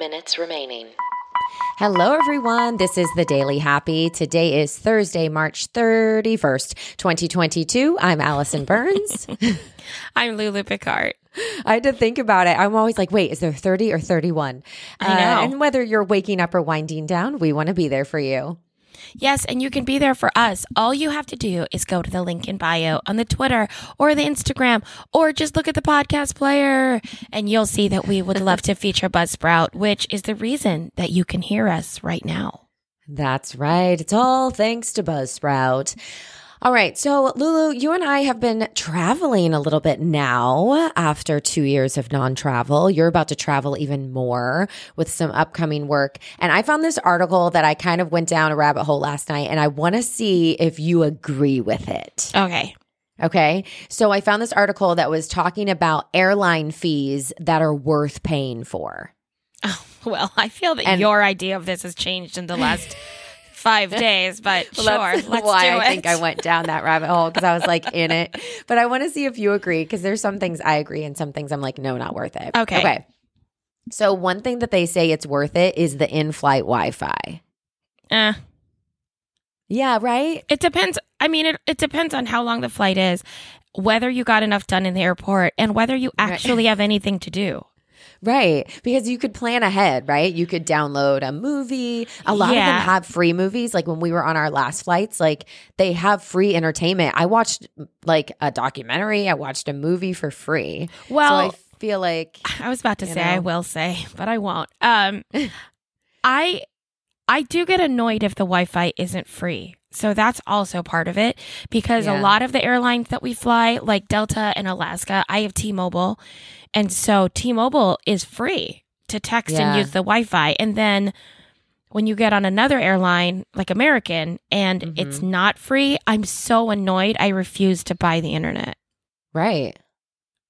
minutes remaining. Hello, everyone. This is the Daily Happy. Today is Thursday, March 31st, 2022. I'm Alison Burns. I'm Lulu Picard. I had to think about it. I'm always like, wait, is there 30 or 31? I know. Uh, and whether you're waking up or winding down, we want to be there for you. Yes, and you can be there for us. All you have to do is go to the link in bio on the Twitter or the Instagram, or just look at the podcast player, and you'll see that we would love to feature Buzzsprout, which is the reason that you can hear us right now. That's right. It's all thanks to Buzzsprout. All right. So, Lulu, you and I have been traveling a little bit now after two years of non travel. You're about to travel even more with some upcoming work. And I found this article that I kind of went down a rabbit hole last night, and I want to see if you agree with it. Okay. Okay. So, I found this article that was talking about airline fees that are worth paying for. Oh, well, I feel that And- your idea of this has changed in the last five days, but Well, sure, that's let's why do I think I went down that rabbit hole because I was like in it. But I want to see if you agree because there's some things I agree and some things I'm like, no, not worth it. Okay. Okay. So one thing that they say it's worth it is the in-flight Wi-Fi. Eh. Yeah, right. It depends. I mean, it, it depends on how long the flight is, whether you got enough done in the airport, and whether you Right. actually have anything to do. Right. Because you could plan ahead, right? You could download a movie. A lot of them have free movies. Like when we were on our last flights, like they have free entertainment. I watched like a documentary, I watched a movie for free. Well, so I feel like I was about to say I will say, but I won't. Um, I I do get annoyed if the Wi-Fi isn't free. So that's also part of it because Yeah. a lot of the airlines that we fly, like Delta and Alaska, I have T-Mobile, and so T-Mobile is free to text Yeah. and use the Wi-Fi, and then. When you get on another airline like American and Mm-hmm. it's not free, I'm so annoyed. I refuse to buy the internet. right.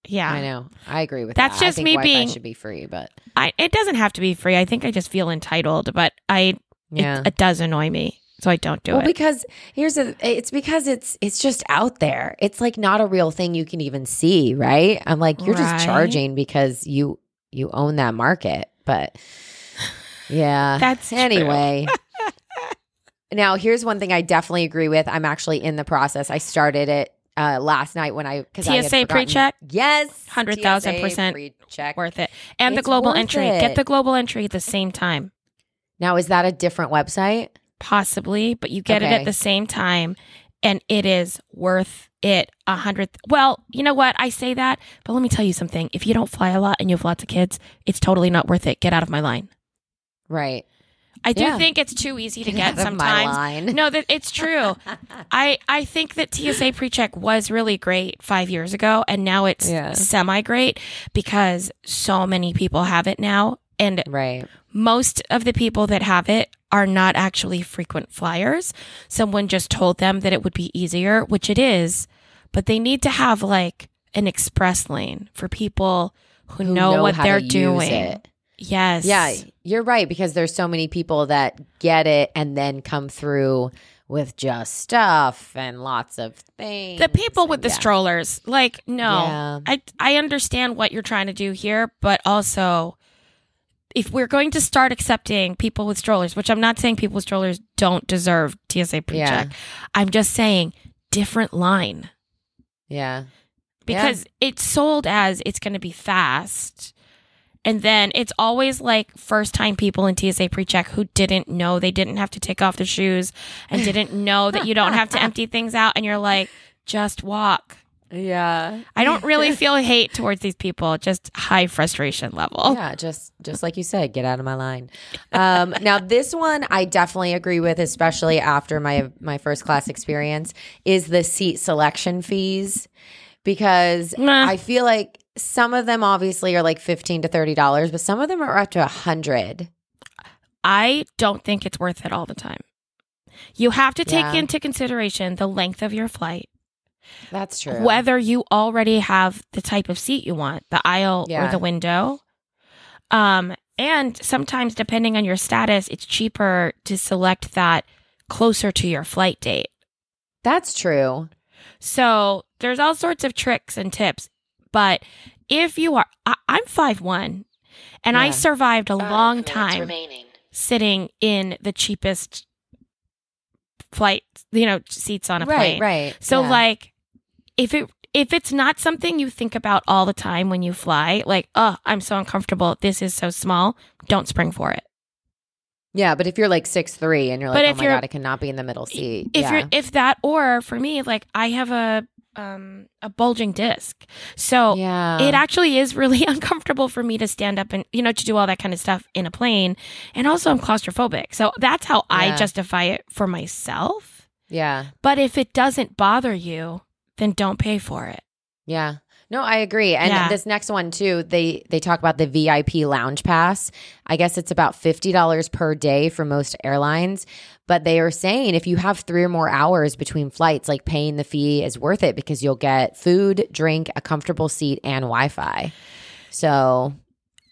Yeah. I know. I agree with That's that. That's just I think me Wi-Fi being- should be free, but I it doesn't have to be free. I think I just feel entitled, but I yeah. it, it does annoy me, so I don't do well, it. because here's a, it's because it's it's just out there. It's like not a real thing you can even see, right? I'm like you're Right. just charging because you you own that market, but yeah. That's anyway. now, here's one thing I definitely agree with. I'm actually in the process. I started it uh, last night when I because TSA forgotten- pre-check? Yes, 100,000% TSA pre-check. worth it, and the global entry. it. Get the global entry at the same time, Now, is that a different website? Possibly, but you get it at the same time, and it is worth it. A hundred. Well, you know what? I say that, but let me tell you something. If you don't fly a lot and you have lots of kids, it's totally not worth it. Get out of my line. Right. I do Yeah. think it's too easy to Get get sometimes. line. No, that it's true. I I think that TSA PreCheck was really great five years ago, and now it's Yeah. semi great because so many people have it now, and Right. most of the people that have it are not actually frequent flyers. Someone just told them that it would be easier, which it is, but they need to have like an express lane for people who, Who know, what how they're doing. it. Yes. Yeah, you're right because there's so many people that get it and then come through with just stuff and lots of things. the people with the Yeah. strollers like no Yeah. i i understand what you're trying to do here but also if we're going to start accepting people with strollers which i'm not saying people with strollers don't deserve tsa pre-check. Yeah. i'm just saying different line. Yeah. because it's sold as it's going to be fast. And then it's always like first time people in TSA pre-check who didn't know they didn't have to take off their shoes and didn't know that you don't have to empty things out. And you're like just walk Yeah. I don't really feel hate towards these people, just high frustration level. Yeah, just just like you said, get out of my line. Um, now, this one I definitely agree with, especially after my my first class experience, is the seat selection fees because Nah. I feel like some of them obviously are like fifteen to thirty dollars, but some of them are up to a hundred. I don't think it's worth it all the time. You have to take Yeah. into consideration the length of your flight, That's true. whether you already have the type of seat you want, the aisle or the window. Um, and sometimes, depending on your status, it's cheaper to select that closer to your flight date. That's true. So there's all sorts of tricks and tips. But if you are, I, I'm five one. And I survived a Five long time remaining. sitting in the cheapest flight, you know, seats on a right, plane. right. So Yeah. like if it if it's not something you think about all the time when you fly, like, oh, I'm so uncomfortable, this is so small, don't spring for it. yeah, but if you're like six three and you're But like, oh my god, I cannot be in the middle seat. If yeah. you're if that or for me, like I have a um a bulging disc. So yeah, it actually is really uncomfortable for me to stand up and you know to do all that kind of stuff in a plane and also i'm claustrophobic so that's how i justify it for myself yeah, but if it doesn't bother you then don't pay for it yeah. No, I agree. And Yeah. this next one too, they they talk about the VIP lounge pass. I guess it's about fifty dollars per day for most airlines, but they are saying if you have three or more hours between flights, like paying the fee is worth it because you'll get food, drink, a comfortable seat, and Wi-Fi. So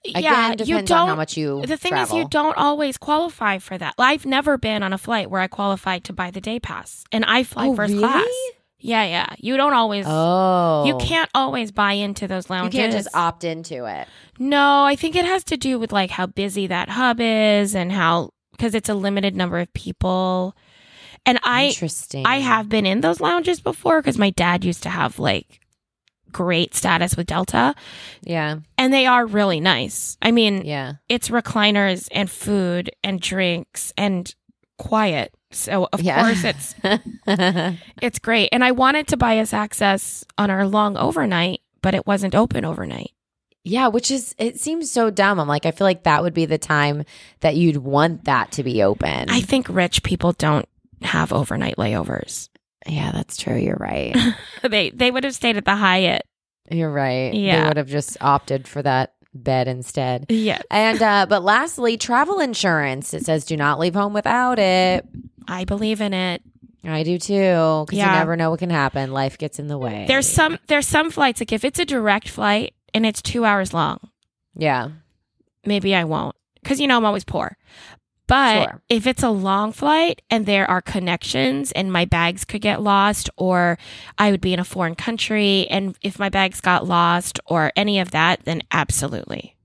again, yeah you depends don't on how much you. the thing travel. is you don't always qualify for that i've never been on a flight where i qualified to buy the day pass and i fly Oh, first really? class yeah yeah you don't always Oh, you can't always buy into those lounges. You can't just opt into it. No, I think it has to do with like how busy that hub is and how because it's a limited number of people. And I Interesting. I have been in those lounges before because my dad used to have like great status with Delta Yeah. and they are really nice. I mean, Yeah. it's recliners and food and drinks and quiet. So of Yeah. course it's it's great. And I wanted to buy us access on our long overnight, but it wasn't open overnight. yeah, which is it seems so dumb. I'm like, I feel like that would be the time that you'd want that to be open. I think rich people don't have overnight layovers. yeah, that's true. You're right. they they would have stayed at the Hyatt. You're right. Yeah. They would have just opted for that bed instead. Yeah, And uh but lastly, travel insurance. It says do not leave home without it. I believe in it. I do too. Because Yeah. you never know what can happen. Life gets in the way. There's some there's some flights like if it's a direct flight and it's two hours long, Yeah. maybe I won't because you know I'm always poor. But Sure. if it's a long flight and there are connections and my bags could get lost, or I would be in a foreign country and if my bags got lost or any of that, then absolutely.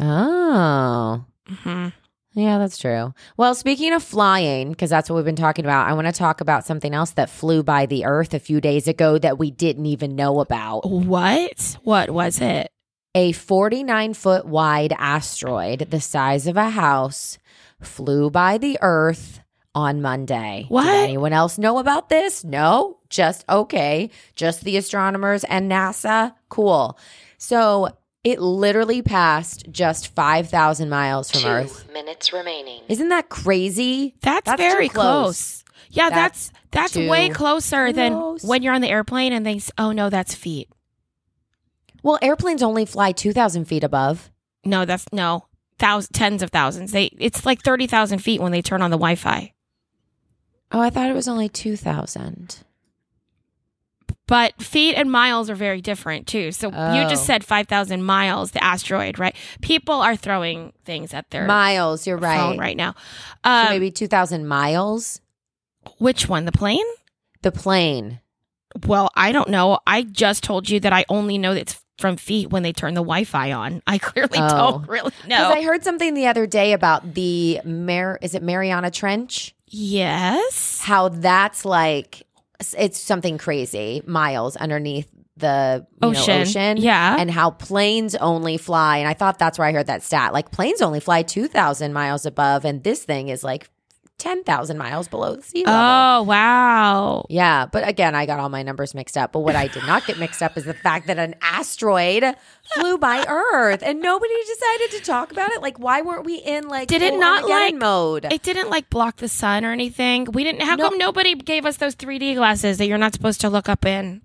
Oh. hmm Yeah, that's true. Well, speaking of flying, because that's what we've been talking about, I want to talk about something else that flew by the Earth a few days ago that we didn't even know about. What? What was it? A 49 foot wide asteroid the size of a house flew by the Earth on Monday. What? Did anyone else know about this? No? Just okay. Just the astronomers and NASA? Cool. So it literally passed just 5,000 miles from Two Earth. minutes remaining. Isn't that crazy? That's, That's very close. close. Yeah, That's that's that's, way closer than when you're on the airplane and they s- oh no, that's feet. Well, airplanes only fly 2,000 feet above. No, that's no. Thousands, tens of thousands. They it's like thirty thousand feet when they turn on the Wi-Fi. Oh, I thought it was only 2,000. But feet and miles are very different too. So you Oh. just said five thousand miles, the asteroid, right? People are throwing things at their Miles, you're right. phone right now. So Um, maybe 2,000 miles. which one? The plane? The plane. Well, I don't know. I just told you that I only know it's from feet when they turn the Wi-Fi on. I clearly Oh. don't really know. Because I heard something the other day about the Mar is it Mariana Trench? yes. How that's like it's something crazy miles underneath the you know, Ocean. ocean. Yeah. And how planes only fly. And I thought that's where I heard that stat. Like planes only fly 2,000 miles above, and this thing is like 10,000 miles below the sea level. Oh wow. Yeah, but again, I got all my numbers mixed up. But what I did not get mixed up is the fact that an asteroid flew by Earth and nobody decided to talk about it. Like, why weren't we in like Did it not, Armageddon like- mode? It didn't like block the sun or anything. We didn't. How No. come nobody gave us those 3D glasses that you're not supposed to look up in?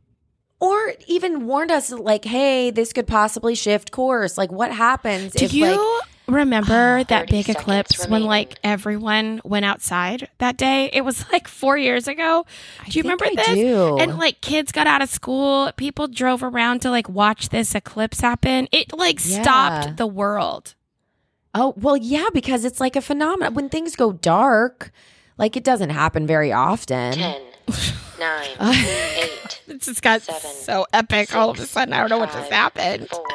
or even warned us like, hey, this could possibly shift course. Like, what happens Do if you like remember ah, that big seconds eclipse when like everyone went outside that day? It was like four years ago. Do you think remember I this? do. And like kids got out of school, people drove around to like watch this eclipse happen. It like Yeah. stopped the world. Oh, well, yeah, because it's like a phenomenon. When things go dark, like it doesn't happen very often. Ten, nine, eight, This just got Seven, so epic all of a sudden. I don't know what just happened. four,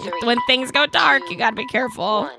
three, when things go dark, you gotta be careful. one.